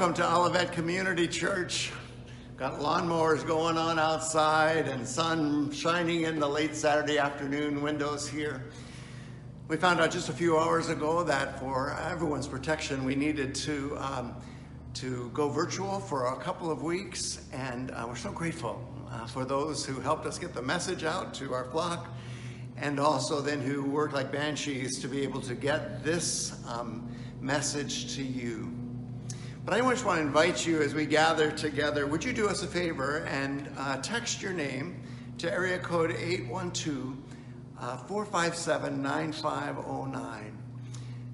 Welcome to Olivet Community Church. Got lawnmowers going on outside and sun shining in the late Saturday afternoon windows here. We found out just a few hours ago that for everyone's protection, we needed to um, to go virtual for a couple of weeks, and uh, we're so grateful uh, for those who helped us get the message out to our flock, and also then who worked like banshees to be able to get this um, message to you. But I just want to invite you as we gather together, would you do us a favor and uh, text your name to area code 812 uh, 457 9509.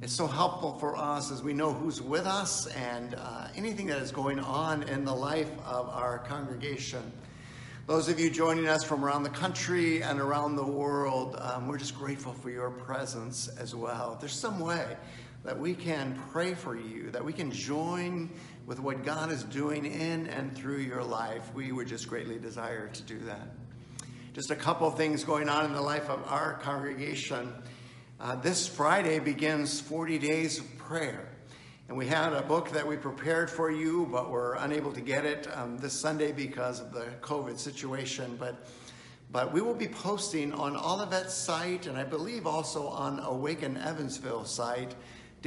It's so helpful for us as we know who's with us and uh, anything that is going on in the life of our congregation. Those of you joining us from around the country and around the world, um, we're just grateful for your presence as well. There's some way that we can pray for you, that we can join with what God is doing in and through your life, we would just greatly desire to do that. Just a couple things going on in the life of our congregation. Uh, this Friday begins 40 days of prayer. And we had a book that we prepared for you, but we're unable to get it um, this Sunday because of the COVID situation. But, but we will be posting on Olivet's site, and I believe also on Awaken Evansville site,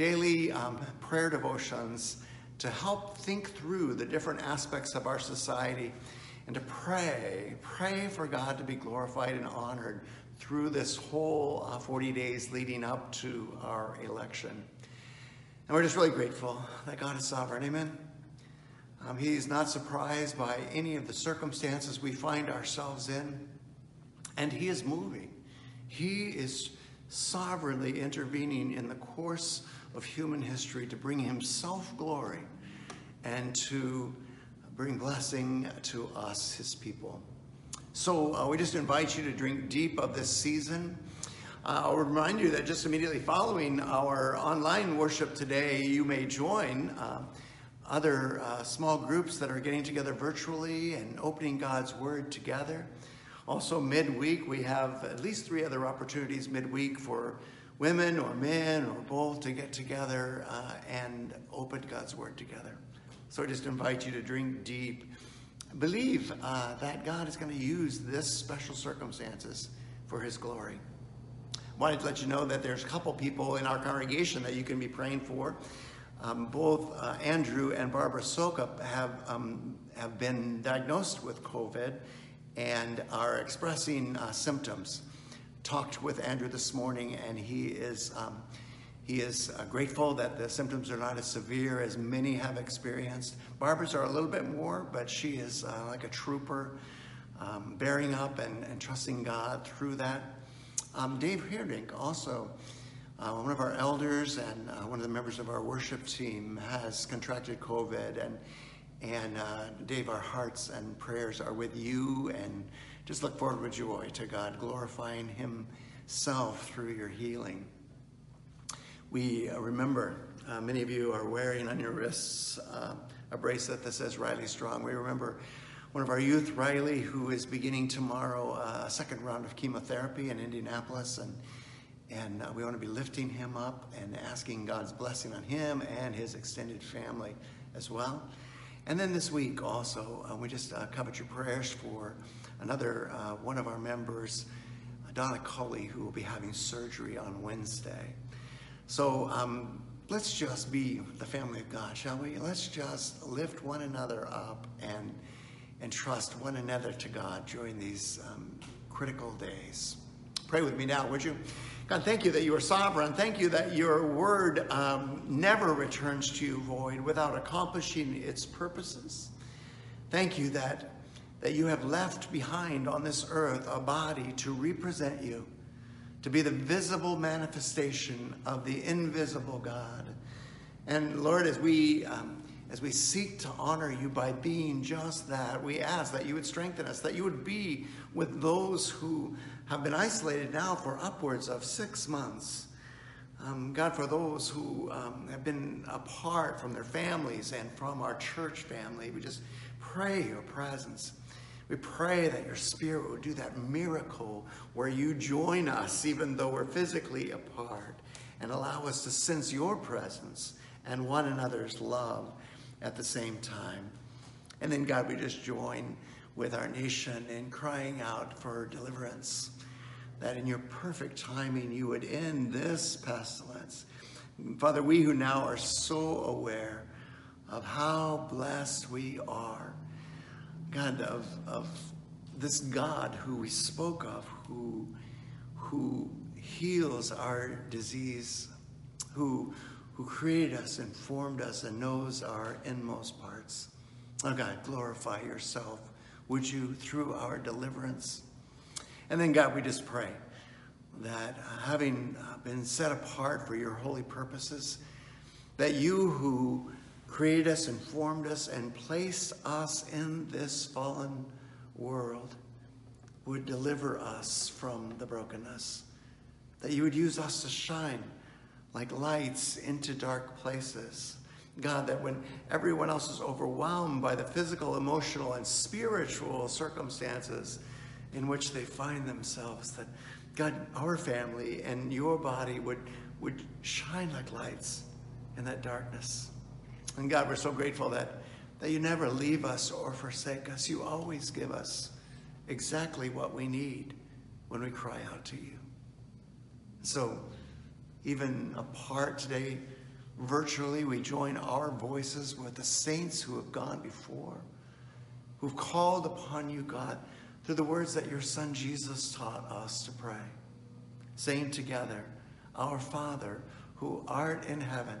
daily um, prayer devotions to help think through the different aspects of our society and to pray, pray for God to be glorified and honored through this whole uh, 40 days leading up to our election. And we're just really grateful that God is sovereign. Amen. Um, he's not surprised by any of the circumstances we find ourselves in, and He is moving. He is sovereignly intervening in the course of human history to bring himself glory and to bring blessing to us, his people. So uh, we just invite you to drink deep of this season. Uh, I'll remind you that just immediately following our online worship today, you may join uh, other uh, small groups that are getting together virtually and opening God's Word together. Also, midweek, we have at least three other opportunities midweek for women or men or both to get together uh, and open God's Word together. So I just invite you to drink deep. Believe uh, that God is going to use this special circumstances for His glory. Wanted to let you know that there's a couple people in our congregation that you can be praying for. Um, both uh, Andrew and Barbara Sokup have um, have been diagnosed with COVID and are expressing uh, symptoms talked with Andrew this morning, and he is um, he is uh, grateful that the symptoms are not as severe as many have experienced. Barbara's are a little bit more, but she is uh, like a trooper, um, bearing up and, and, trusting God through that. Um, Dave Heerdink, also uh, one of our elders and uh, one of the members of our worship team, has contracted COVID, and and uh, Dave, our hearts and prayers are with you and just look forward with joy to God glorifying Himself through your healing. We uh, remember, uh, many of you are wearing on your wrists uh, a bracelet that says Riley Strong. We remember one of our youth, Riley, who is beginning tomorrow uh, a second round of chemotherapy in Indianapolis. And, and uh, we want to be lifting him up and asking God's blessing on him and his extended family as well. And then this week also, uh, we just covet your prayers for another uh, one of our members, Donna Cully, who will be having surgery on Wednesday. So um, let's just be the family of God, shall we? Let's just lift one another up and and trust one another to God during these um, critical days. Pray with me now, would you? God, thank you that you are sovereign. Thank you that your word um, never returns to you void without accomplishing its purposes. Thank you that that you have left behind on this earth a body to represent you, to be the visible manifestation of the invisible God. And Lord, as we um, as we seek to honor you by being just that, we ask that you would strengthen us, that you would be with those who have been isolated now for upwards of six months. Um, God, for those who um, have been apart from their families and from our church family, we just pray your presence. We pray that your Spirit would do that miracle where you join us, even though we're physically apart, and allow us to sense your presence and one another's love. at the same time. And then, God, we just join with our nation in crying out for deliverance, that in your perfect timing you would end this pestilence. Father, we who now are so aware of how blessed we are, God, of, of this God who we spoke of, who, who heals our disease, who, who created us and formed us and knows our inmost parts. Oh God, glorify yourself, would you, through our deliverance. And then, God, we just pray that uh, having uh, been set apart for your holy purposes, that you who created us and formed us and placed us in this fallen world would deliver us from the brokenness, that you would use us to shine like lights into dark places. God, that when everyone else is overwhelmed by the physical, emotional, and spiritual circumstances in which they find themselves, that God, our family and your body would, would shine like lights in that darkness. And God, we're so grateful that, that you never leave us or forsake us. You always give us exactly what we need when we cry out to you. So, even apart today, virtually, we join our voices with the saints who have gone before, who've called upon you, God, through the words that your Son Jesus taught us to pray, saying together, Our Father, who art in heaven,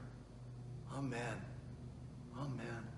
Amen. Amen.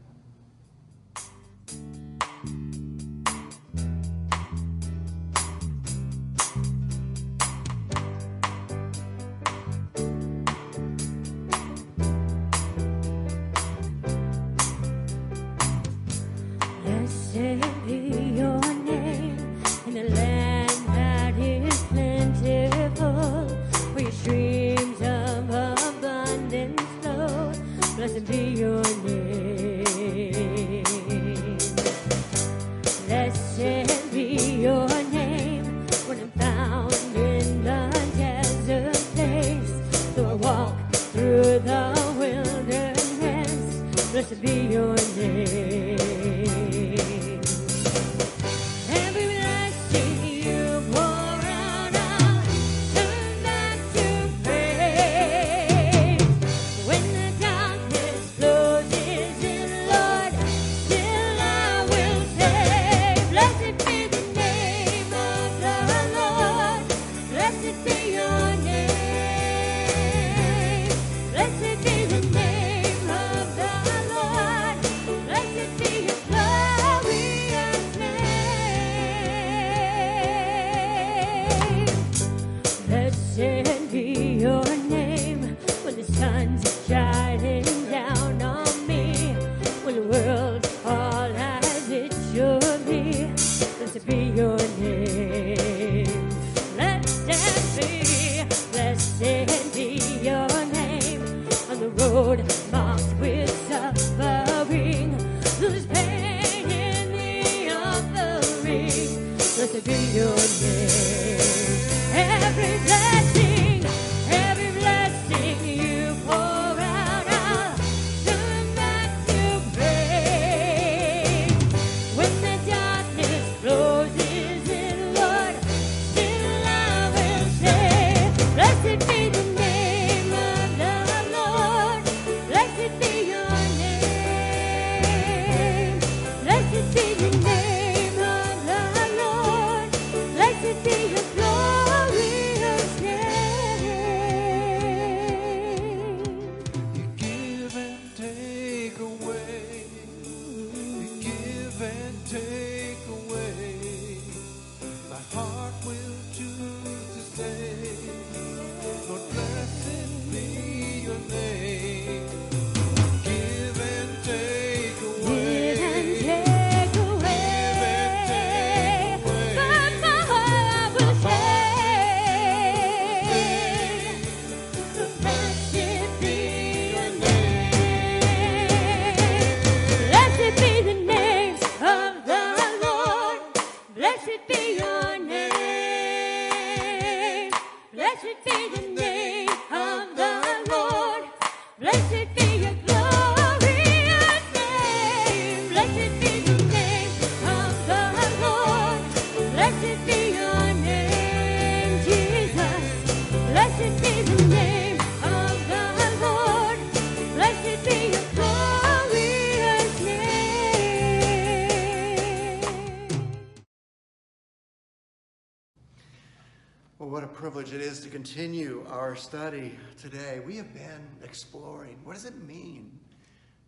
Continue our study today. We have been exploring what does it mean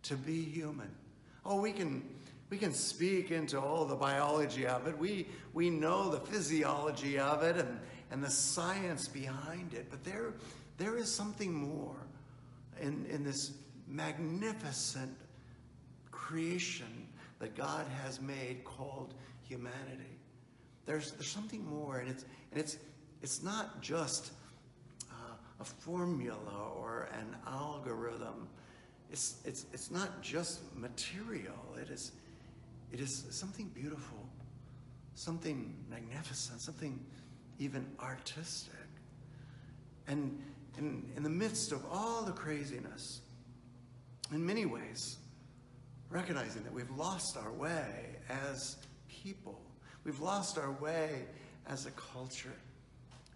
to be human? Oh, we can we can speak into all the biology of it. We we know the physiology of it and, and the science behind it, but there there is something more in, in this magnificent creation that God has made called humanity. There's, there's something more, and it's, and it's, it's not just a formula or an algorithm. It's, it's, it's not just material. It is, it is something beautiful, something magnificent, something even artistic. And in, in the midst of all the craziness, in many ways, recognizing that we've lost our way as people, we've lost our way as a culture.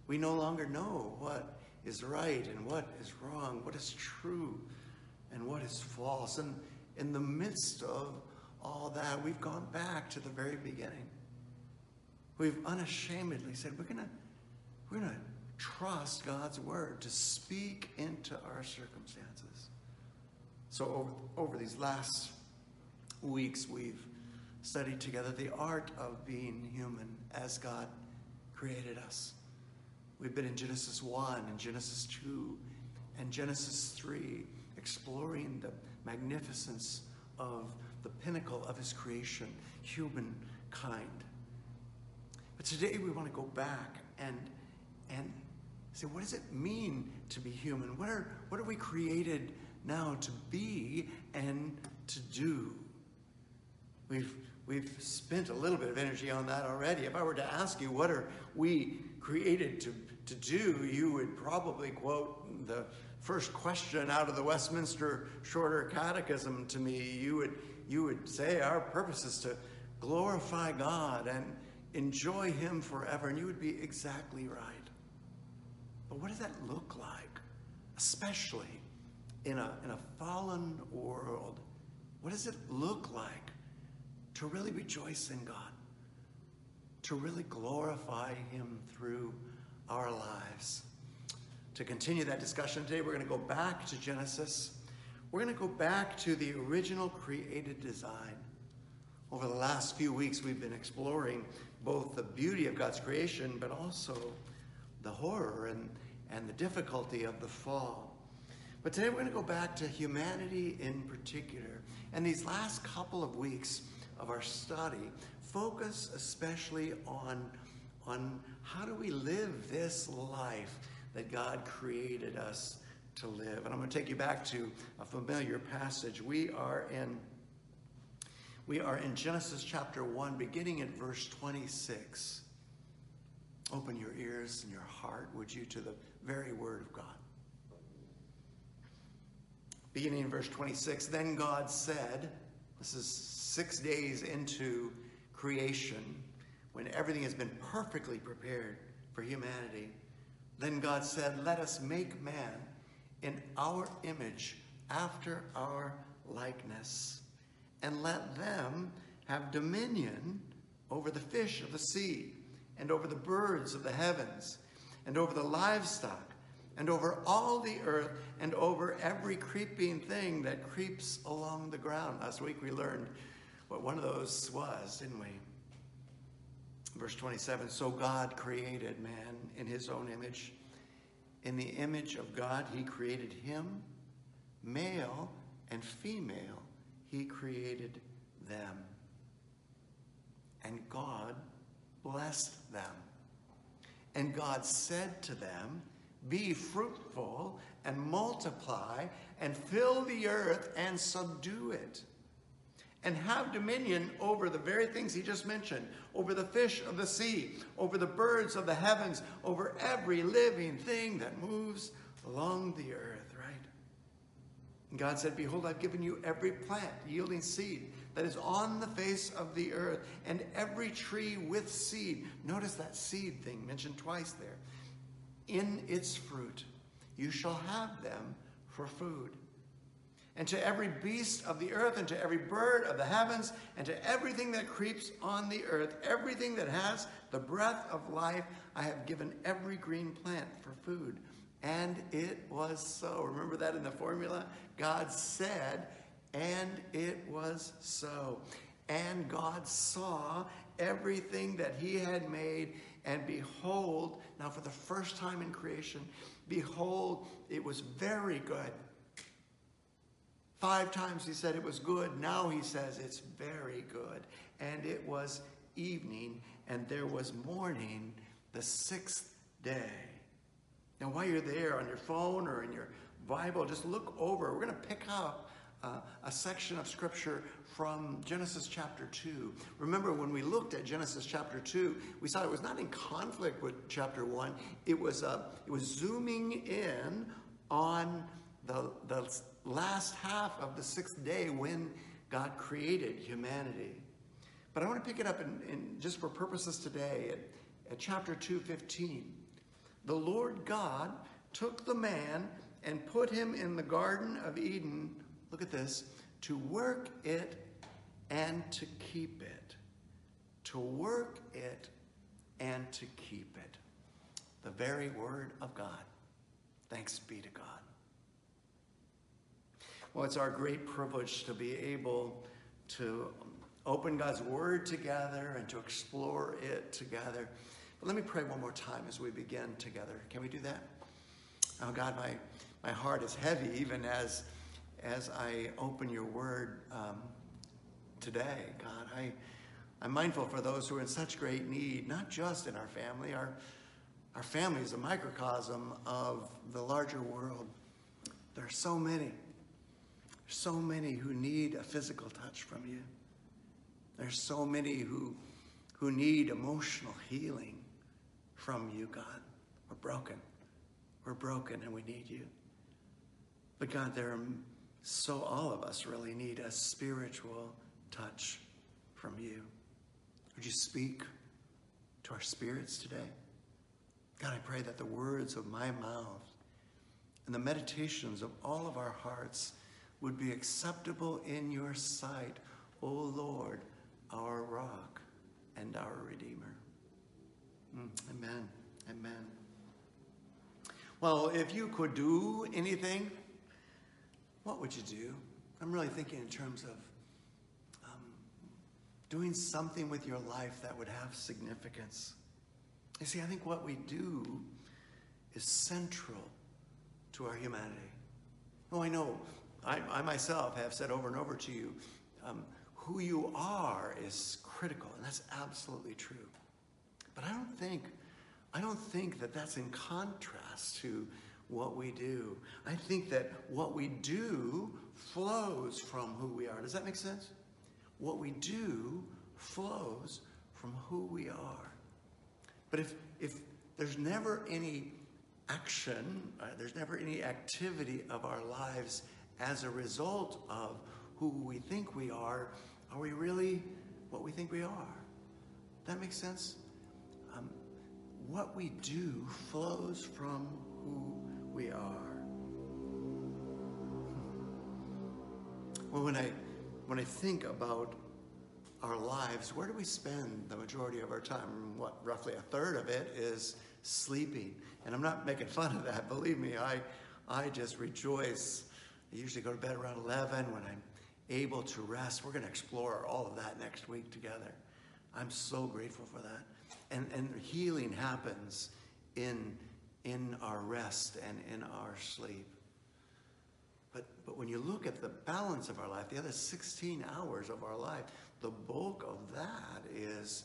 We no longer know what is right and what is wrong, what is true and what is false. And in the midst of all that, we've gone back to the very beginning. We've unashamedly said, we're going to we're going to trust God's word to speak into our circumstances. So over, over these last weeks, we've studied together the art of being human as God created us. We've been in Genesis 1 and Genesis 2 and Genesis 3, exploring the magnificence of the pinnacle of his creation, humankind. But today we want to go back and, and say, what does it mean to be human? What are, what are we created now to be and to do? We've, we've spent a little bit of energy on that already. If I were to ask you, what are we created to to do, you would probably quote the first question out of the Westminster Shorter Catechism to me. You would, you would say, Our purpose is to glorify God and enjoy Him forever. And you would be exactly right. But what does that look like? Especially in a, in a fallen world. What does it look like to really rejoice in God? To really glorify Him through our lives. To continue that discussion today, we're going to go back to Genesis. We're going to go back to the original created design. Over the last few weeks, we've been exploring both the beauty of God's creation, but also the horror and, and the difficulty of the fall. But today we're going to go back to humanity in particular. And these last couple of weeks of our study focus especially on on how do we live this life that God created us to live. And I'm going to take you back to a familiar passage. We are in we are in Genesis chapter 1 beginning at verse 26. Open your ears and your heart, would you, to the very word of God. Beginning in verse 26, then God said, this is six days into creation, when everything has been perfectly prepared for humanity, then God said, Let us make man in our image, after our likeness, and let them have dominion over the fish of the sea, and over the birds of the heavens, and over the livestock, and over all the earth, and over every creeping thing that creeps along the ground. Last week we learned what one of those was, didn't we? Verse 27 So God created man in his own image. In the image of God, he created him. Male and female, he created them. And God blessed them. And God said to them, Be fruitful and multiply and fill the earth and subdue it and have dominion over the very things he just mentioned over the fish of the sea, over the birds of the heavens, over every living thing that moves along the earth, right? And God said, Behold, I've given you every plant yielding seed that is on the face of the earth, and every tree with seed. Notice that seed thing mentioned twice there. In its fruit, you shall have them for food and to every beast of the earth, and to every bird of the heavens, and to everything that creeps on the earth, everything that has the breath of life, I have given every green plant for food. And it was so. Remember that in the formula? God said, and it was so. And God saw everything that he had made, and behold, now for the first time in creation, behold, it was very good. Five times he said it was good. Now he says it's very good. And it was evening, and there was morning the sixth day. Now, while you're there on your phone or in your Bible, just look over. We're going to pick up uh, a section of scripture from Genesis chapter 2. Remember, when we looked at Genesis chapter 2, we saw it was not in conflict with chapter 1, it was, uh, it was zooming in on the, the last half of the sixth day when God created humanity. But I want to pick it up in, in just for purposes today at, at chapter 2:15. The Lord God took the man and put him in the Garden of Eden, look at this, to work it and to keep it. To work it and to keep it. The very word of God. Thanks be to God. Well, it's our great privilege to be able to open God's Word together and to explore it together. But let me pray one more time as we begin together. Can we do that? Oh, God, my, my heart is heavy even as, as I open your Word um, today. God, I, I'm mindful for those who are in such great need, not just in our family. Our, our family is a microcosm of the larger world. There are so many so many who need a physical touch from you. There's so many who, who need emotional healing from you, God. We're broken. We're broken and we need you. But God, there are so all of us really need a spiritual touch from you. Would you speak to our spirits today? God, I pray that the words of my mouth and the meditations of all of our hearts would be acceptable in your sight, O Lord, our rock and our Redeemer. Mm, amen. Amen. Well, if you could do anything, what would you do? I'm really thinking in terms of um, doing something with your life that would have significance. You see, I think what we do is central to our humanity. Oh, I know I, I myself have said over and over to you, um, who you are is critical, and that's absolutely true. But I don't think, I don't think that that's in contrast to what we do. I think that what we do flows from who we are. Does that make sense? What we do flows from who we are. But if if there's never any action, uh, there's never any activity of our lives as a result of who we think we are, are we really what we think we are? That makes sense? Um, what we do flows from who we are. Well, when I when I think about our lives, where do we spend the majority of our time? What roughly a third of it is sleeping. And I'm not making fun of that. Believe me, I I just rejoice I usually go to bed around 11 when I'm able to rest. We're going to explore all of that next week together. I'm so grateful for that. And, and healing happens in, in our rest and in our sleep. But, but when you look at the balance of our life, the other 16 hours of our life, the bulk of that is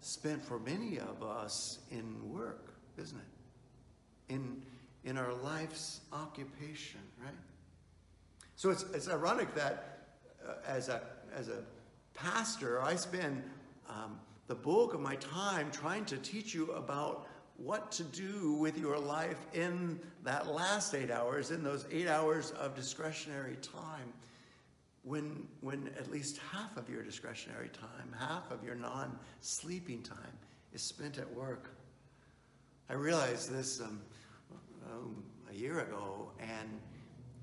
spent for many of us in work, isn't it? In, in our life's occupation, right? So it's, it's ironic that uh, as a as a pastor, I spend um, the bulk of my time trying to teach you about what to do with your life in that last eight hours, in those eight hours of discretionary time, when, when at least half of your discretionary time, half of your non sleeping time is spent at work. I realized this um, um, a year ago and,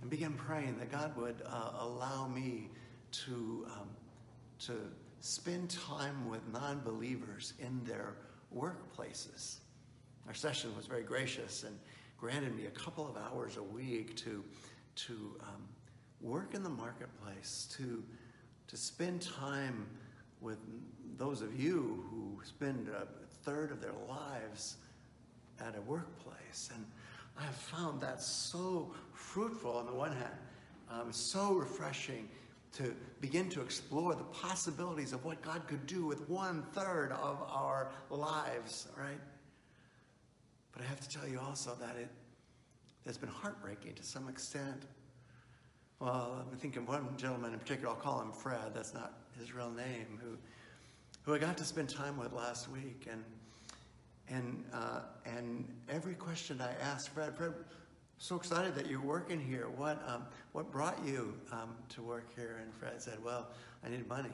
and began praying that God would uh, allow me to, um, to spend time with non believers in their workplaces. Our session was very gracious and granted me a couple of hours a week to, to um, work in the marketplace, to, to spend time with those of you who spend a third of their lives at a workplace. And I have found that so fruitful on the one hand, um, so refreshing to begin to explore the possibilities of what God could do with one third of our lives, right? But I have to tell you also that it has been heartbreaking to some extent. Well, I'm thinking of one gentleman in particular, I'll call him Fred, that's not his real name, who, who I got to spend time with last week. And, and, uh, and every question I asked Fred, Fred, so excited that you're working here. What, um, what brought you um, to work here? And Fred said, well, I needed money.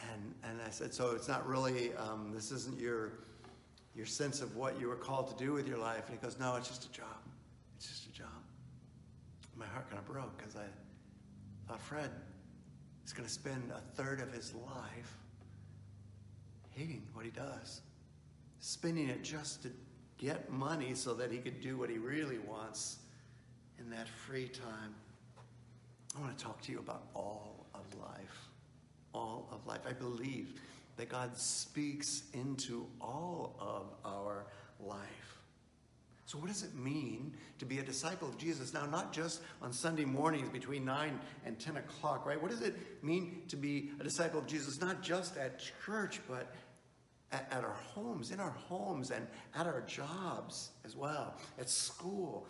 And, and I said, so it's not really, um, this isn't your, your sense of what you were called to do with your life. And he goes, No, it's just a job. It's just a job. My heart kind of broke because I thought Fred is going to spend a third of his life hating what he does, spending it just to get money so that he could do what he really wants in that free time. I want to talk to you about all of life. All of life. I believe that God speaks into all of our life. So, what does it mean to be a disciple of Jesus? Now, not just on Sunday mornings between 9 and 10 o'clock, right? What does it mean to be a disciple of Jesus, not just at church, but at, at our homes, in our homes, and at our jobs as well, at school,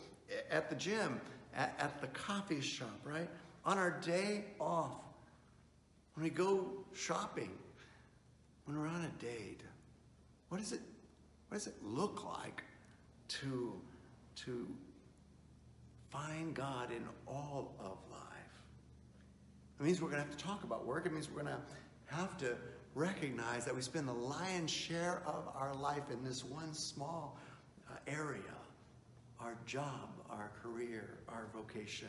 at the gym, at, at the coffee shop, right? On our day off, when we go shopping, when we're on a date, what does it, what does it look like to, to find God in all of life? It means we're going to have to talk about work. It means we're going to have to recognize that we spend the lion's share of our life in this one small uh, area our job, our career, our vocation.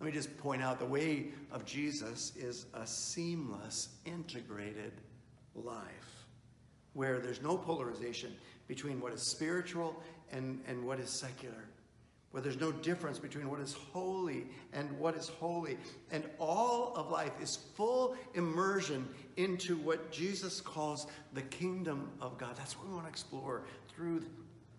Let me just point out the way of Jesus is a seamless, integrated life where there's no polarization between what is spiritual and, and what is secular, where there's no difference between what is holy and what is holy. And all of life is full immersion into what Jesus calls the kingdom of God. That's what we want to explore through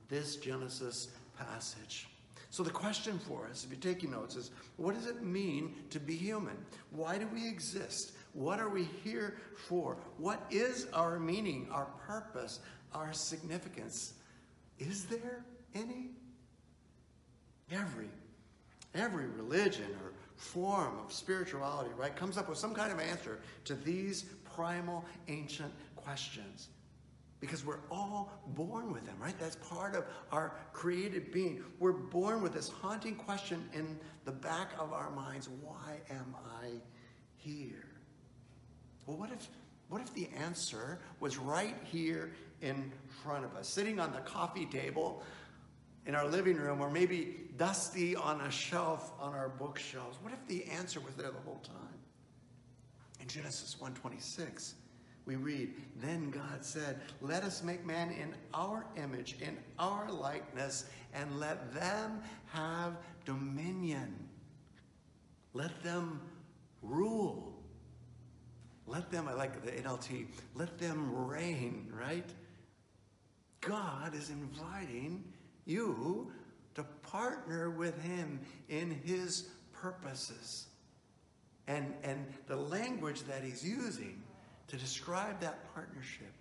this Genesis passage. So, the question for us, if you're taking notes, is what does it mean to be human? Why do we exist? What are we here for? What is our meaning, our purpose, our significance? Is there any? Every every religion or form of spirituality, right, comes up with some kind of answer to these primal ancient questions because we're all born with them, right? That's part of our created being. We're born with this haunting question in the back of our minds why am I here? Well, what if, what if the answer was right here in front of us, sitting on the coffee table in our living room, or maybe dusty on a shelf on our bookshelves? What if the answer was there the whole time? In Genesis 126, we read, Then God said, Let us make man in our image, in our likeness, and let them have dominion. Let them rule. Let them, I like the NLT, let them reign, right? God is inviting you to partner with Him in His purposes. And, and the language that He's using to describe that partnership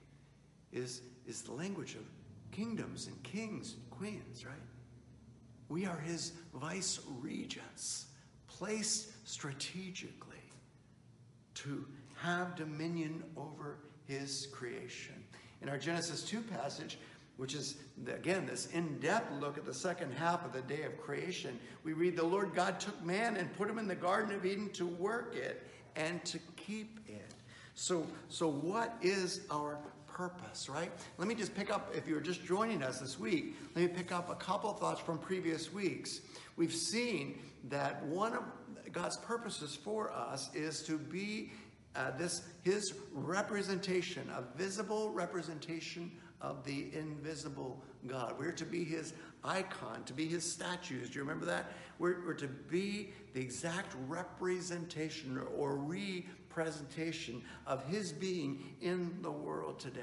is, is the language of kingdoms and kings and queens, right? We are his vice regents, placed strategically to have dominion over his creation. In our Genesis 2 passage, which is, again, this in depth look at the second half of the day of creation, we read, The Lord God took man and put him in the Garden of Eden to work it and to keep it. So, so what is our purpose, right? Let me just pick up, if you're just joining us this week, let me pick up a couple thoughts from previous weeks. We've seen that one of God's purposes for us is to be uh, this his representation, a visible representation of the invisible God. We're to be his icon, to be his statues. Do you remember that? We're, we're to be the exact representation or representation of his being in the world today.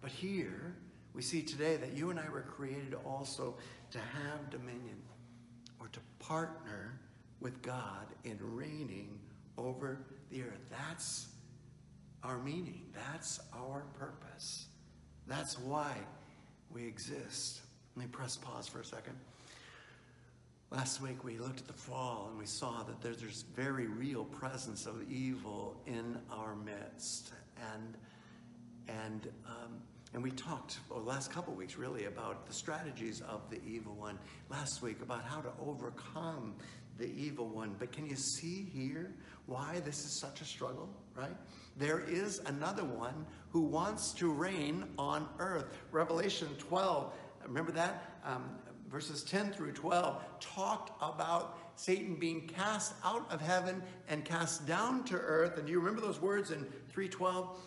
But here, we see today that you and I were created also to have dominion or to partner with God in reigning over the earth. That's our meaning. That's our purpose. That's why we exist. Let me press pause for a second. Last week we looked at the fall and we saw that there's this very real presence of evil in our midst. And, and, um, and we talked, the last couple of weeks really, about the strategies of the evil one. Last week about how to overcome the evil one. But can you see here why this is such a struggle, right? There is another one who wants to reign on earth. Revelation 12, remember that? Um, verses 10 through 12 talked about Satan being cast out of heaven and cast down to earth. And do you remember those words in 312?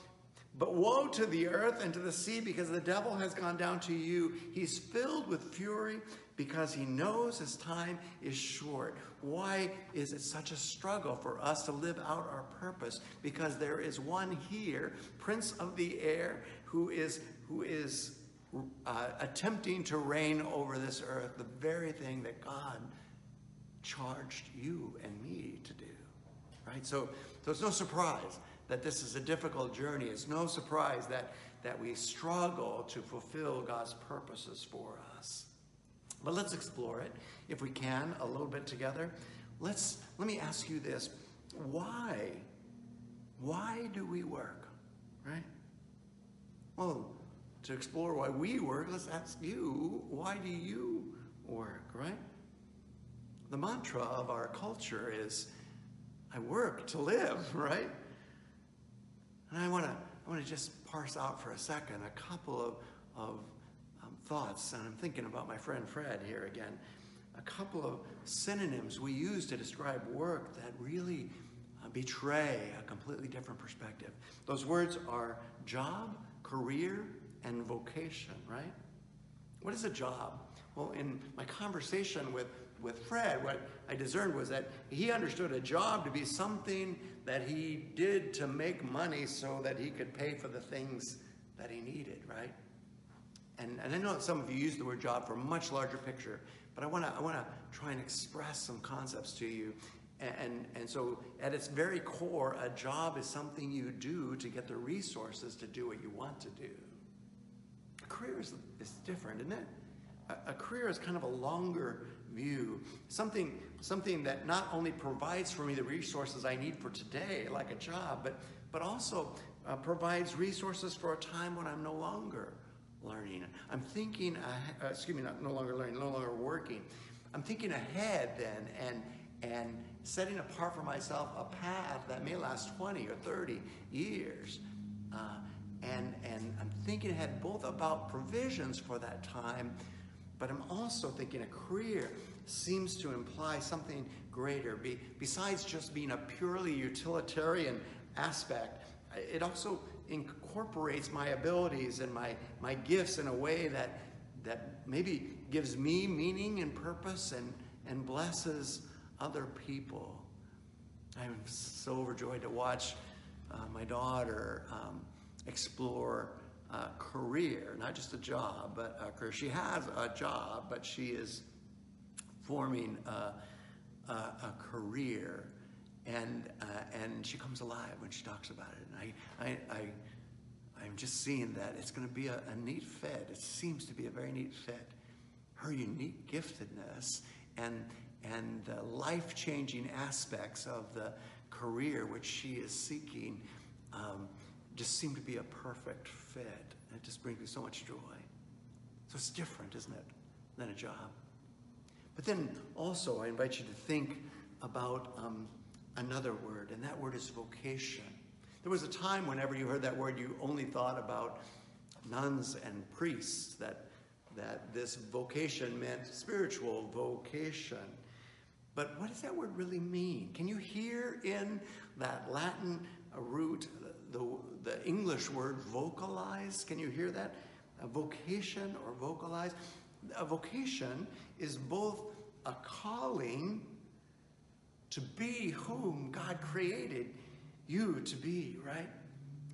But woe to the earth and to the sea because the devil has gone down to you. He's filled with fury because he knows his time is short. Why is it such a struggle for us to live out our purpose? Because there is one here, Prince of the Air, who is, who is uh, attempting to reign over this earth, the very thing that God charged you and me to do. Right? So, so it's no surprise that this is a difficult journey. It's no surprise that, that we struggle to fulfill God's purposes for us. But let's explore it, if we can, a little bit together. Let's let me ask you this. Why? Why do we work? Right? Well, to explore why we work, let's ask you, why do you work, right? The mantra of our culture is I work to live, right? And I want to I want to just parse out for a second a couple of, of um, thoughts, and I'm thinking about my friend Fred here again. A couple of synonyms we use to describe work that really uh, betray a completely different perspective. Those words are job, career, and vocation, right? What is a job? Well, in my conversation with, with Fred, what I discerned was that he understood a job to be something that he did to make money so that he could pay for the things that he needed, right? And, and I know some of you use the word job for a much larger picture, but I want to I wanna try and express some concepts to you. And, and, and so, at its very core, a job is something you do to get the resources to do what you want to do. A career is, is different, isn't it? A, a career is kind of a longer view, something, something that not only provides for me the resources I need for today, like a job, but, but also uh, provides resources for a time when I'm no longer learning. I'm thinking, uh, excuse me, not no longer learning, no longer working. I'm thinking ahead then and and setting apart for myself a path that may last 20 or 30 years. Uh, and, and I'm thinking ahead both about provisions for that time, but I'm also thinking a career seems to imply something greater. Be, besides just being a purely utilitarian aspect, it also incorporates my abilities and my, my gifts in a way that, that maybe gives me meaning and purpose and, and blesses other people. I'm so overjoyed to watch uh, my daughter um, explore a career, not just a job, but a career. She has a job, but she is forming a, a, a career and uh, and she comes alive when she talks about it. And I I, I I'm just seeing that it's going to be a, a neat fit. It seems to be a very neat fit. Her unique giftedness and and the life changing aspects of the career which she is seeking um, just seem to be a perfect fit. And It just brings me so much joy. So it's different, isn't it, than a job? But then also, I invite you to think about um, another word, and that word is vocation. There was a time whenever you heard that word, you only thought about nuns and priests, that, that this vocation meant spiritual vocation. But what does that word really mean? Can you hear in that Latin root the, the English word vocalize? Can you hear that? A vocation or vocalize? A vocation is both a calling to be whom God created you to be, right?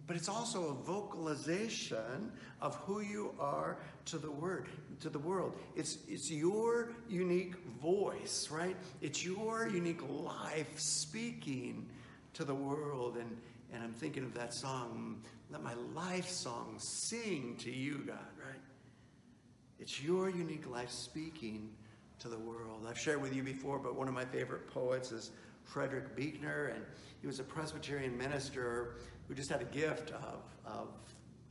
But it's also a vocalization of who you are to the word, to the world. It's it's your unique voice, right? It's your unique life speaking to the world. And and I'm thinking of that song, let my life song sing to you, God, right? It's your unique life speaking to the world. I've shared with you before, but one of my favorite poets is Frederick Buechner, and he was a Presbyterian minister who just had a gift of, of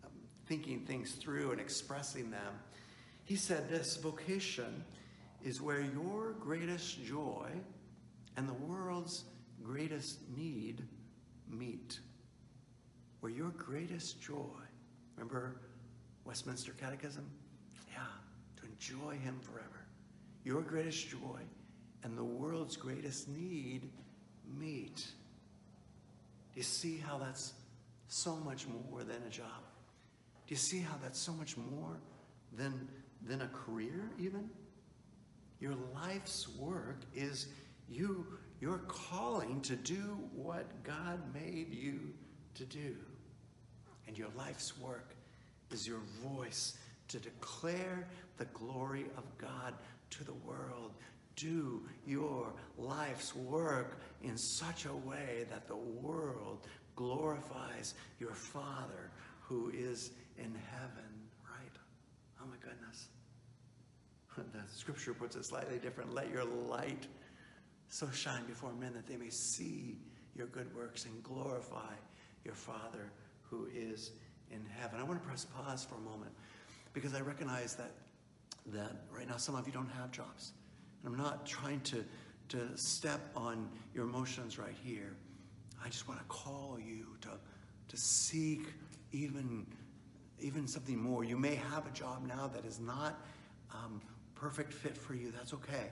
um, thinking things through and expressing them. He said this vocation is where your greatest joy and the world's greatest need meet. Where your greatest joy, remember Westminster Catechism? Yeah, to enjoy Him forever. Your greatest joy and the world's greatest need meet. Do you see how that's so much more than a job? Do you see how that's so much more than, than a career, even? Your life's work is you, your calling to do what God made you to do. And your life's work is your voice to declare the glory of God to the world. Do your life's work in such a way that the world glorifies your Father who is in heaven, right? Oh my goodness. The scripture puts it slightly different. Let your light so shine before men that they may see your good works and glorify your Father who is in heaven. I want to press pause for a moment because I recognize that that right now some of you don't have jobs. And I'm not trying to, to step on your emotions right here. I just want to call you to, to seek even, even something more. You may have a job now that is not um, perfect fit for you. That's okay.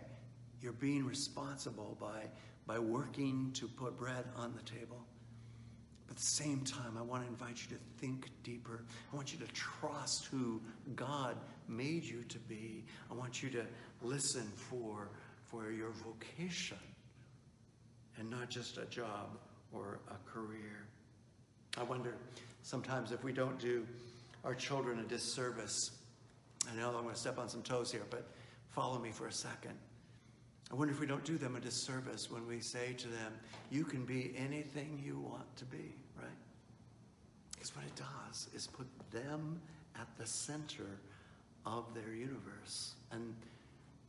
You're being responsible by, by working to put bread on the table. But at the same time, I want to invite you to think deeper. I want you to trust who God made you to be. I want you to listen for, for your vocation and not just a job or a career. I wonder sometimes if we don't do our children a disservice. I know I'm going to step on some toes here, but follow me for a second. I wonder if we don't do them a disservice when we say to them, you can be anything you want to be, right? Because what it does is put them at the center of their universe. And,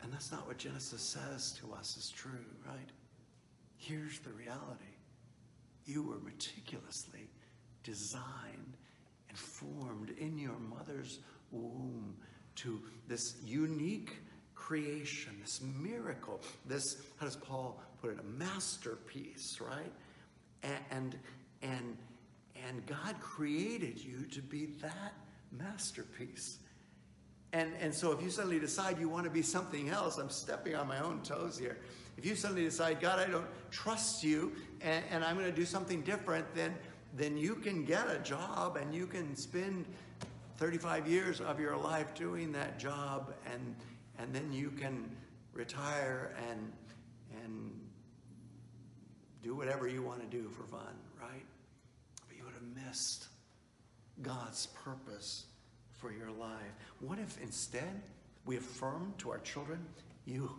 and that's not what Genesis says to us is true, right? Here's the reality you were meticulously designed and formed in your mother's womb to this unique creation, this miracle, this, how does Paul put it, a masterpiece, right? And, and, and God created you to be that masterpiece. And, and so if you suddenly decide you want to be something else, I'm stepping on my own toes here. If you suddenly decide, God, I don't trust you and, and I'm going to do something different, then, then you can get a job and you can spend 35 years of your life doing that job and, and then you can retire and and do whatever you want to do for fun, right? But you would have missed God's purpose for your life. What if instead we affirm to our children, you,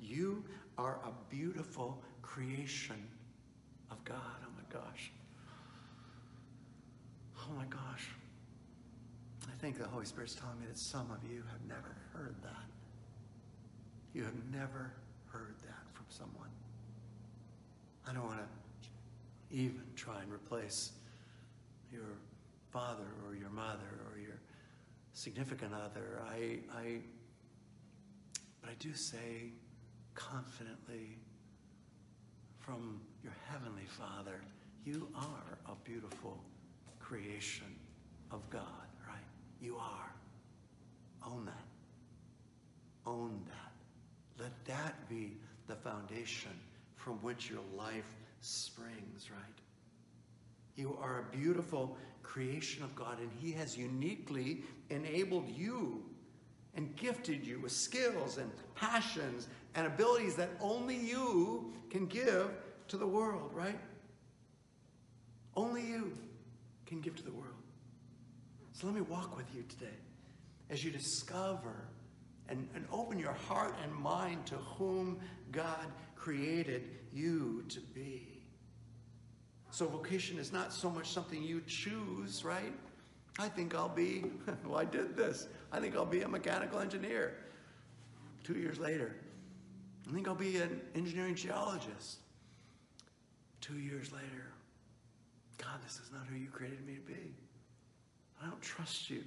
you are a beautiful creation of God. Oh my gosh. Oh my gosh. I think the Holy Spirit's telling me that some of you have never heard that. You have never heard that from someone. I don't want to even try and replace your father or your mother or your significant other. I, I, but I do say confidently from your heavenly Father, you are a beautiful creation of God, right? You are. Own that. Own that. Let that be the foundation from which your life springs, right? You are a beautiful creation of God, and He has uniquely enabled you and gifted you with skills and passions and abilities that only you can give to the world, right? Only you can give to the world. So let me walk with you today as you discover and, and open your heart and mind to whom God created you to be. So, vocation is not so much something you choose, right? I think I'll be, well, I did this. I think I'll be a mechanical engineer. Two years later, I think I'll be an engineering geologist. Two years later, God, this is not who you created me to be. I don't trust you.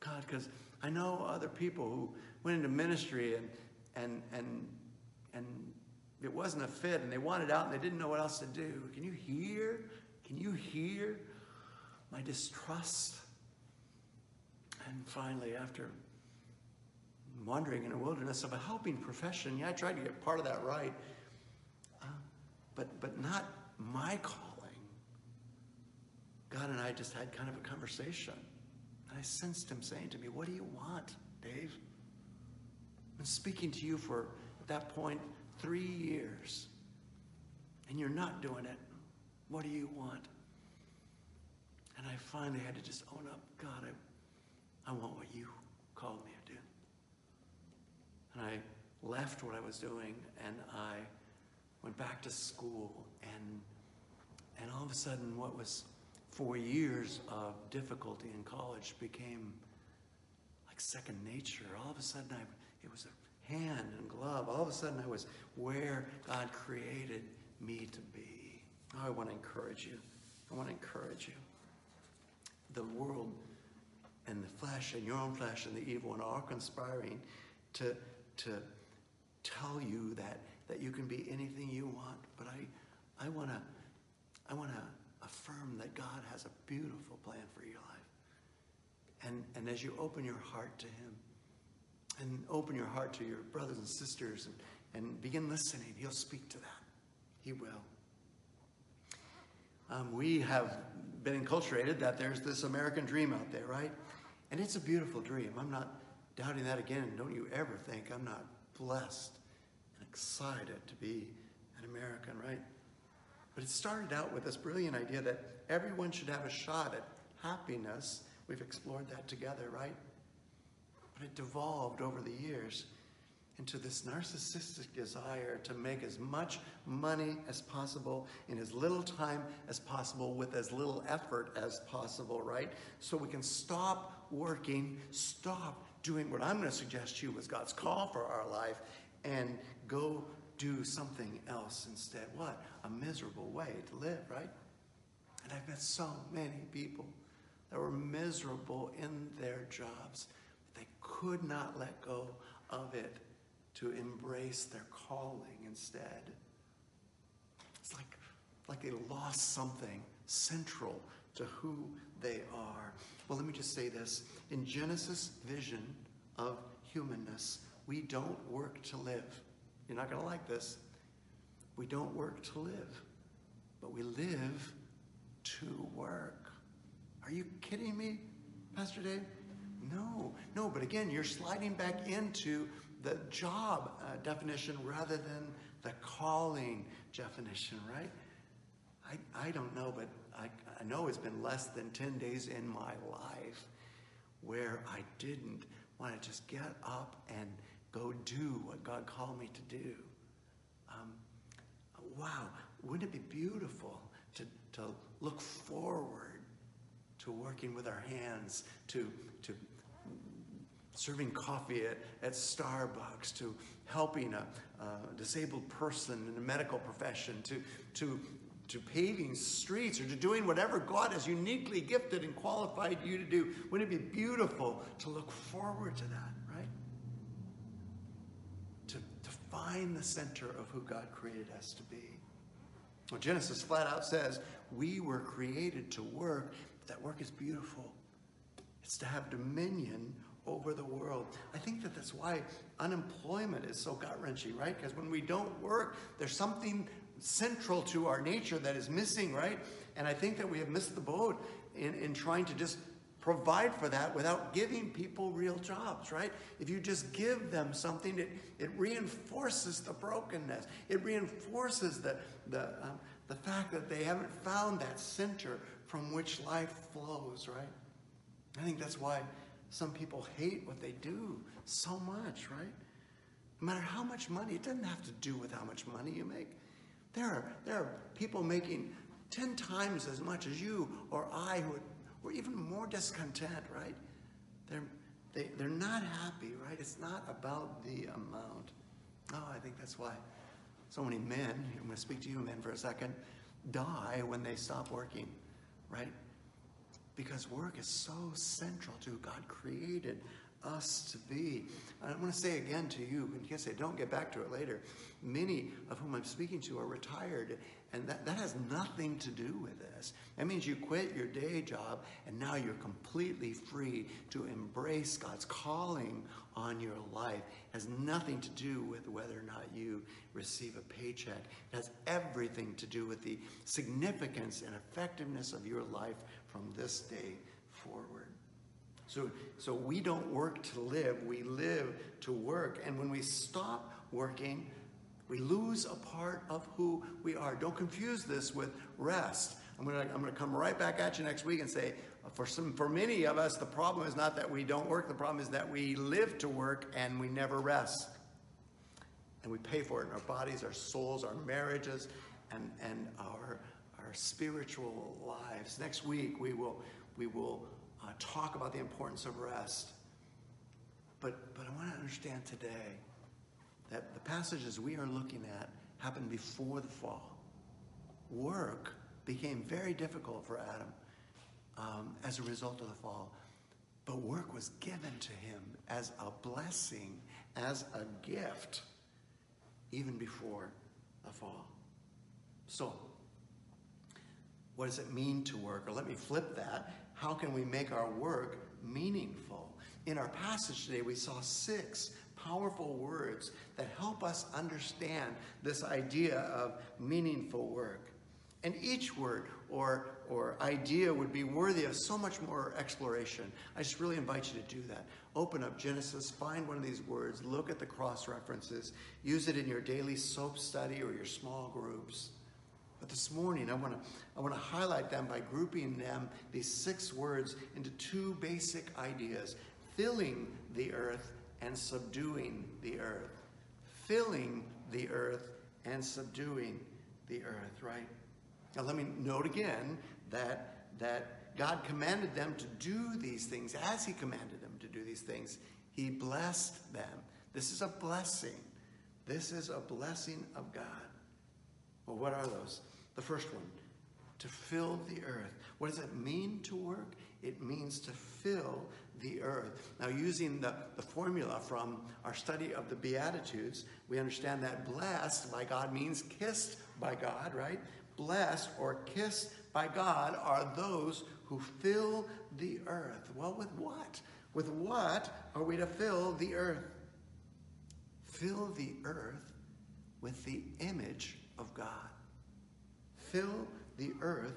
God, because I know other people who went into ministry and and and and it wasn't a fit and they wanted out and they didn't know what else to do. Can you hear? Can you hear my distrust? And finally, after wandering in a wilderness of a helping profession, yeah, I tried to get part of that right, uh, but but not my calling. God and I just had kind of a conversation. I sensed him saying to me, What do you want, Dave? I've been speaking to you for, at that point, three years, and you're not doing it. What do you want? And I finally had to just own up God, I, I want what you called me to do. And I left what I was doing and I went back to school and and all of a sudden what was four years of difficulty in college became like second nature. All of a sudden, I, it was a hand and glove. All of a sudden, I was where God created me to be. Oh, I want to encourage you. I want to encourage you. The world and the flesh and your own flesh and the evil one are conspiring to, to tell you that, that you can be anything you want. But I, I want to I want to affirm that God has a beautiful plan for your life. And, and as you open your heart to Him, and open your heart to your brothers and sisters, and, and begin listening, He'll speak to that. He will. Um, we have been enculturated that there's this American dream out there, right? And it's a beautiful dream. I'm not doubting that again. Don't you ever think I'm not blessed and excited to be an American, right? But it started out with this brilliant idea that everyone should have a shot at happiness. We've explored that together, right? But it devolved over the years into this narcissistic desire to make as much money as possible in as little time as possible with as little effort as possible, right? So we can stop working, stop doing what I'm going to suggest to you was God's call for our life, and go do something else instead. What? A miserable way to live, right? And I've met so many people that were miserable in their jobs. But they could not let go of it to embrace their calling instead. It's like, like they lost something central to who they are. Well, let me just say this. In Genesis' vision of humanness, we don't work to live. You're not going to like this. We don't work to live, but we live to work. Are you kidding me, Pastor Dave? No, no, but again, you're sliding back into the job uh, definition rather than the calling definition, right? I, I don't know, but I, I know it's been less than 10 days in my life where I didn't want to just get up and go do what God called me to do. Um, wow, wouldn't it be beautiful to, to look forward to working with our hands, to, to serving coffee at, at Starbucks, to helping a, a disabled person in the medical profession, to, to to paving streets or to doing whatever God has uniquely gifted and qualified you to do. Wouldn't it be beautiful to look forward to that, right? To, to find the center of who God created us to be. Well, Genesis flat out says we were created to work, but that work is beautiful. It's to have dominion over the world. I think that that's why unemployment is so gut wrenching, right? Because when we don't work, there's something central to our nature that is missing, right? And I think that we have missed the boat in, in trying to just provide for that without giving people real jobs, right? If you just give them something, it, it reinforces the brokenness. It reinforces the, the, um, the fact that they haven't found that center from which life flows, right? I think that's why some people hate what they do so much, right? No matter how much money, it doesn't have to do with how much money you make. There are, there are people making 10 times as much as you or I who are even more discontent, right? They're, they, they're not happy, right? It's not about the amount. Oh, I think that's why so many men, I'm going to speak to you men for a second, die when they stop working, right? Because work is so central to who God created us to be. And I want to say again to you, in case I don't get back to it later, many of whom I'm speaking to are retired, and that, that has nothing to do with this. That means you quit your day job, and now you're completely free to embrace God's calling on your life. It has nothing to do with whether or not you receive a paycheck. It has everything to do with the significance and effectiveness of your life from this day forward. So, so we don't work to live, we live to work. And when we stop working, we lose a part of who we are. Don't confuse this with rest. I'm going to I'm to come right back at you next week and say, for some, for many of us, the problem is not that we don't work. The problem is that we live to work and we never rest, and we pay for it in our bodies, our souls, our marriages, and and our our spiritual lives. Next week we will we will uh, talk about the importance of rest. But, but I want to understand today that the passages we are looking at happened before the fall. Work became very difficult for Adam um, as a result of the fall. But work was given to him as a blessing, as a gift, even before the fall. So, what does it mean to work? Or let me flip that how can we make our work meaningful? In our passage today, we saw six powerful words that help us understand this idea of meaningful work. And each word or, or idea would be worthy of so much more exploration. I just really invite you to do that. Open up Genesis, find one of these words, look at the cross references, use it in your daily soap study or your small groups. But this morning, I want to I want to highlight them by grouping them, these six words, into two basic ideas filling the earth and subduing the earth. Filling the earth and subduing the earth, right? Now, let me note again that, that God commanded them to do these things as He commanded them to do these things. He blessed them. This is a blessing. This is a blessing of God. Well, what are those? The first one, to fill the earth. What does it mean to work? It means to fill the earth. Now, using the, the formula from our study of the Beatitudes, we understand that blessed by God means kissed by God, right? Blessed or kissed by God are those who fill the earth. Well, with what? With what are we to fill the earth? Fill the earth with the image of God fill the earth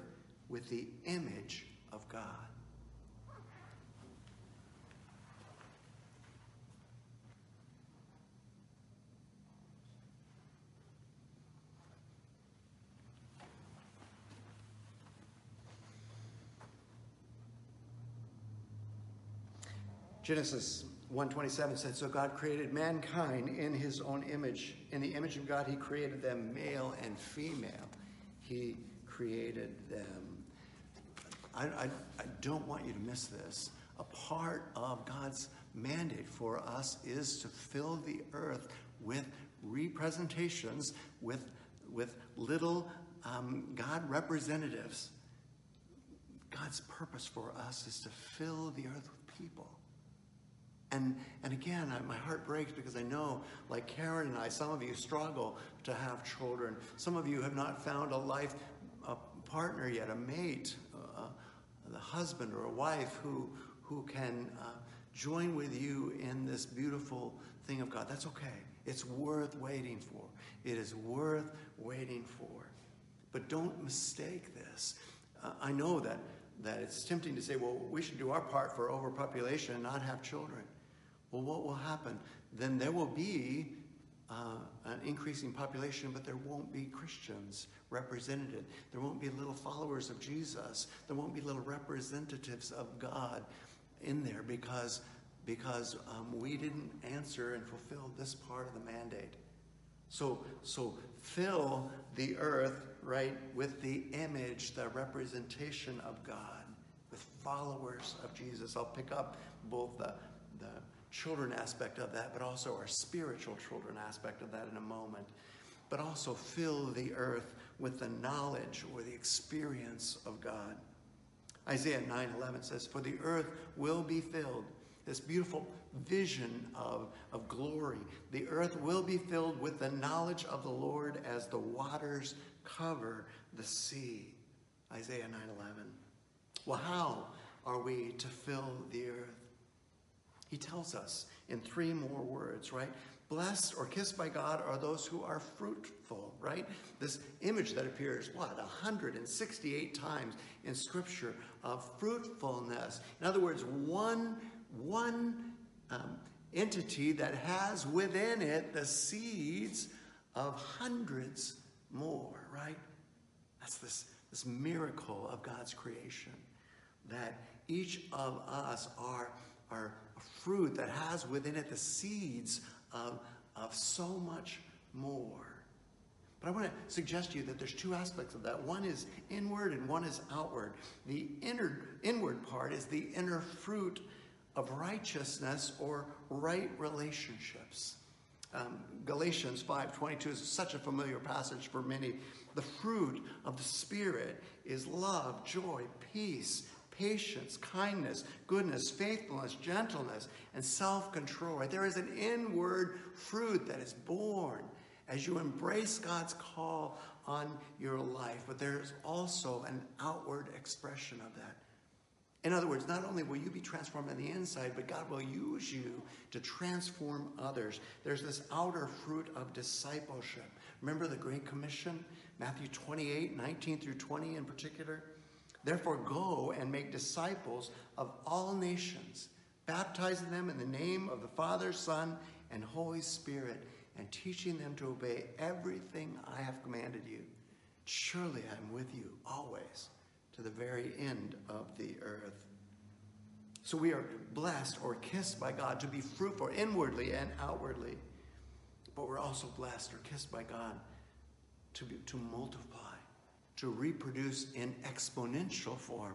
with the image of God. Genesis 127 said, So God created mankind in his own image. In the image of God, he created them male and female. He created them. I, I, I don't want you to miss this. A part of God's mandate for us is to fill the earth with representations, with, with little um, God representatives. God's purpose for us is to fill the earth with people. And, and again, I, my heart breaks because I know, like Karen and I, some of you struggle to have children. Some of you have not found a life a partner yet, a mate, uh, the husband or a wife who, who can uh, join with you in this beautiful thing of God. That's okay. It's worth waiting for. It is worth waiting for. But don't mistake this. Uh, I know that, that it's tempting to say, well, we should do our part for overpopulation and not have children. Well, what will happen? Then there will be uh, an increasing population, but there won't be Christians represented. There won't be little followers of Jesus. There won't be little representatives of God in there because, because um, we didn't answer and fulfill this part of the mandate. So, so fill the earth, right, with the image, the representation of God, with followers of Jesus. I'll pick up both the, the children aspect of that, but also our spiritual children aspect of that in a moment. But also fill the earth with the knowledge or the experience of God. Isaiah 9:11 says, "For the earth will be filled." This beautiful vision of, of glory. The earth will be filled with the knowledge of the Lord as the waters cover the sea. Isaiah 9:11. Well, how are we to fill the earth? He tells us in three more words, right? Blessed or kissed by God are those who are fruitful, right? This image that appears, what, 168 times in Scripture of fruitfulness. In other words, one, one um, entity that has within it the seeds of hundreds more, right? That's this, this miracle of God's creation that each of us are, are fruit that has within it the seeds of, of so much more. But I want to suggest to you that there's two aspects of that. One is inward and one is outward. The inner, inward part is the inner fruit of righteousness or right relationships. Um, Galatians 5:22 is such a familiar passage for many. The fruit of the Spirit is love, joy, peace, patience, kindness, goodness, faithfulness, gentleness, and self control. There is an inward fruit that is born as you embrace God's call on your life, but there's also an outward expression of that. In other words, not only will you be transformed on the inside, but God will use you to transform others. There's this outer fruit of discipleship. Remember the Great Commission? Matthew 28, 19 through 20 in particular? Therefore, go and make disciples of all nations, baptizing them in the name of the Father, Son, and Holy Spirit, and teaching them to obey everything I have commanded you. Surely I'm with you always to the very end of the earth. So we are blessed or kissed by God to be fruitful inwardly and outwardly. But we're also blessed or kissed by God to, be, to multiply to reproduce in exponential form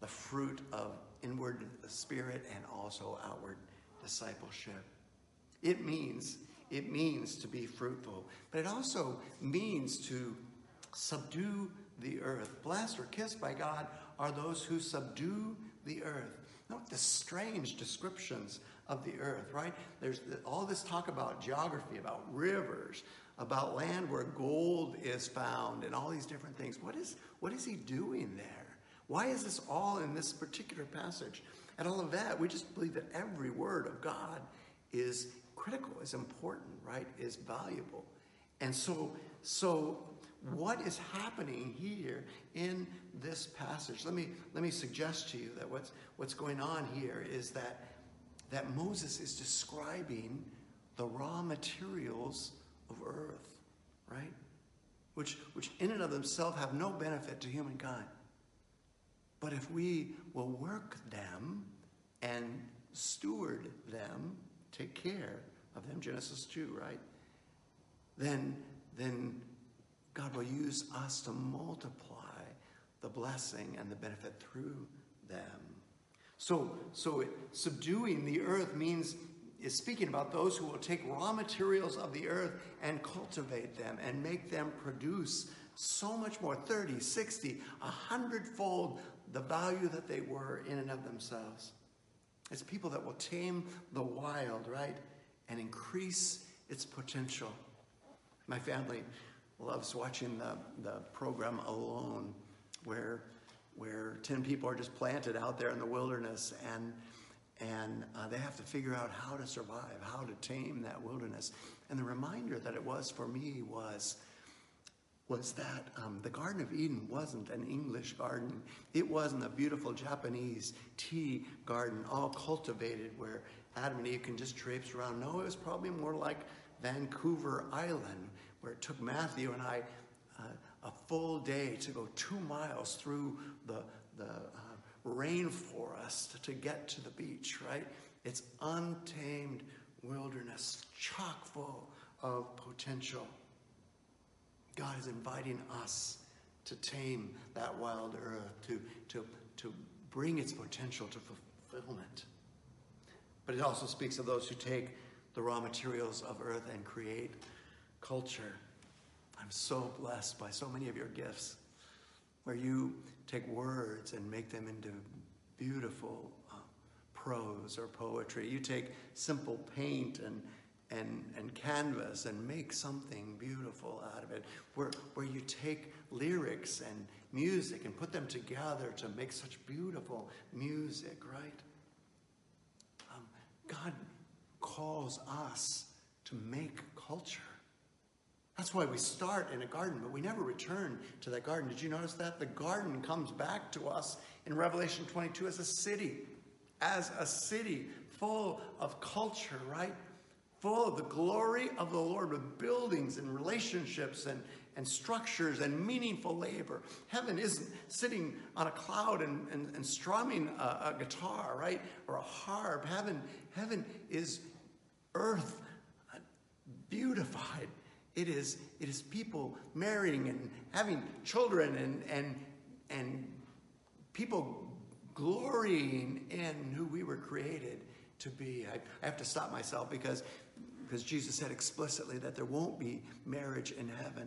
the fruit of inward spirit and also outward discipleship. It means it means to be fruitful, but it also means to subdue the earth. Blessed or kissed by God are those who subdue the earth. Note the strange descriptions of the earth, right? There's all this talk about geography, about rivers, about land where gold is found and all these different things. What is, what is he doing there? Why is this all in this particular passage? And all of that, we just believe that every word of God is critical, is important, right? Is valuable. And so, so what is happening here in this passage? Let me let me suggest to you that what's what's going on here is that that Moses is describing the raw materials of earth, right? Which, which in and of themselves have no benefit to humankind. But if we will work them and steward them, take care of them, Genesis 2, right? Then, then God will use us to multiply the blessing and the benefit through them. So, so it, subduing the earth means is speaking about those who will take raw materials of the earth and cultivate them and make them produce so much more 30, 60, a hundredfold the value that they were in and of themselves. It's people that will tame the wild, right? And increase its potential. My family loves watching the, the program Alone, where, where 10 people are just planted out there in the wilderness and, and uh, they have to figure out how to survive, how to tame that wilderness. And the reminder that it was for me was was that um, the Garden of Eden wasn't an English garden. It wasn't a beautiful Japanese tea garden, all cultivated, where Adam and Eve can just traipse around. No, it was probably more like Vancouver Island, where it took Matthew and I uh, a full day to go two miles through the, the uh, rainforest to get to the beach, right? It's untamed wilderness, chock full of potential. God is inviting us to tame that wild earth, to, to, to bring its potential to fulfillment. But it also speaks of those who take the raw materials of earth and create culture. I'm so blessed by so many of your gifts, where you take words and make them into beautiful uh, prose or poetry. You take simple paint and and, and canvas and make something beautiful out of it, where, where you take lyrics and music and put them together to make such beautiful music, right? Um, God calls us to make culture. That's why we start in a garden, but we never return to that garden. Did you notice that? The garden comes back to us in Revelation 22 as a city, as a city full of culture, right? full of the glory of the Lord with buildings and relationships and, and structures and meaningful labor. Heaven isn't sitting on a cloud and, and, and strumming a, a, guitar, right? Or a harp. Heaven, heaven is earth uh, beautified. It is, it is people marrying and having children and, and, and people glorying in who we were created to be. I, I have to stop myself because because Jesus said explicitly that there won't be marriage in heaven.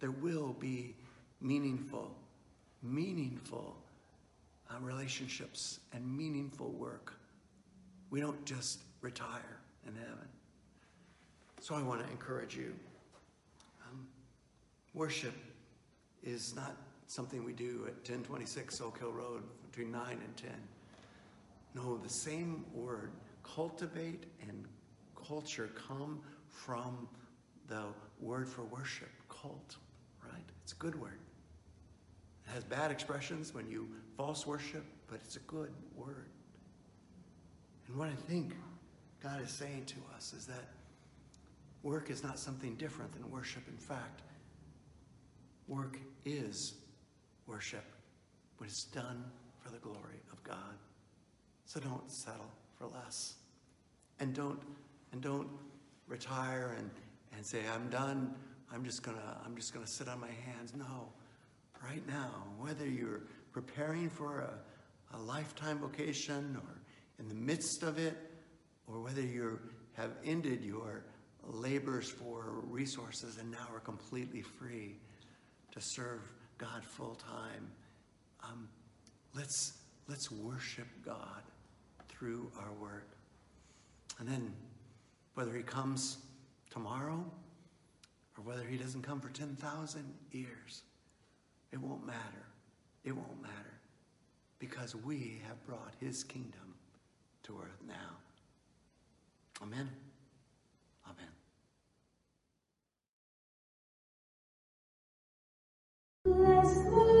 There will be meaningful, meaningful uh, relationships and meaningful work. We don't just retire in heaven. So I want to encourage you. Worship is not something we do at 1026 Oak Hill Road between 9 and 10. No, the same word, cultivate and culture come from the word for worship, cult, right? It's a good word. It has bad expressions when you false worship, but it's a good word. And what I think God is saying to us is that work is not something different than worship. In fact, work is worship, but it's done for the glory of God. So don't settle for less. And don't and don't retire and, and say, I'm done. I'm just gonna, I'm just gonna sit on my hands. No. Right now, whether you're preparing for a, a lifetime vocation or in the midst of it, or whether you have ended your labors for resources and now are completely free to serve God full time, um, let's, let's worship God through our work. And then whether he comes tomorrow or whether he doesn't come for 10,000 years, it won't matter. It won't matter because we have brought his kingdom to earth now. Amen. Let's go.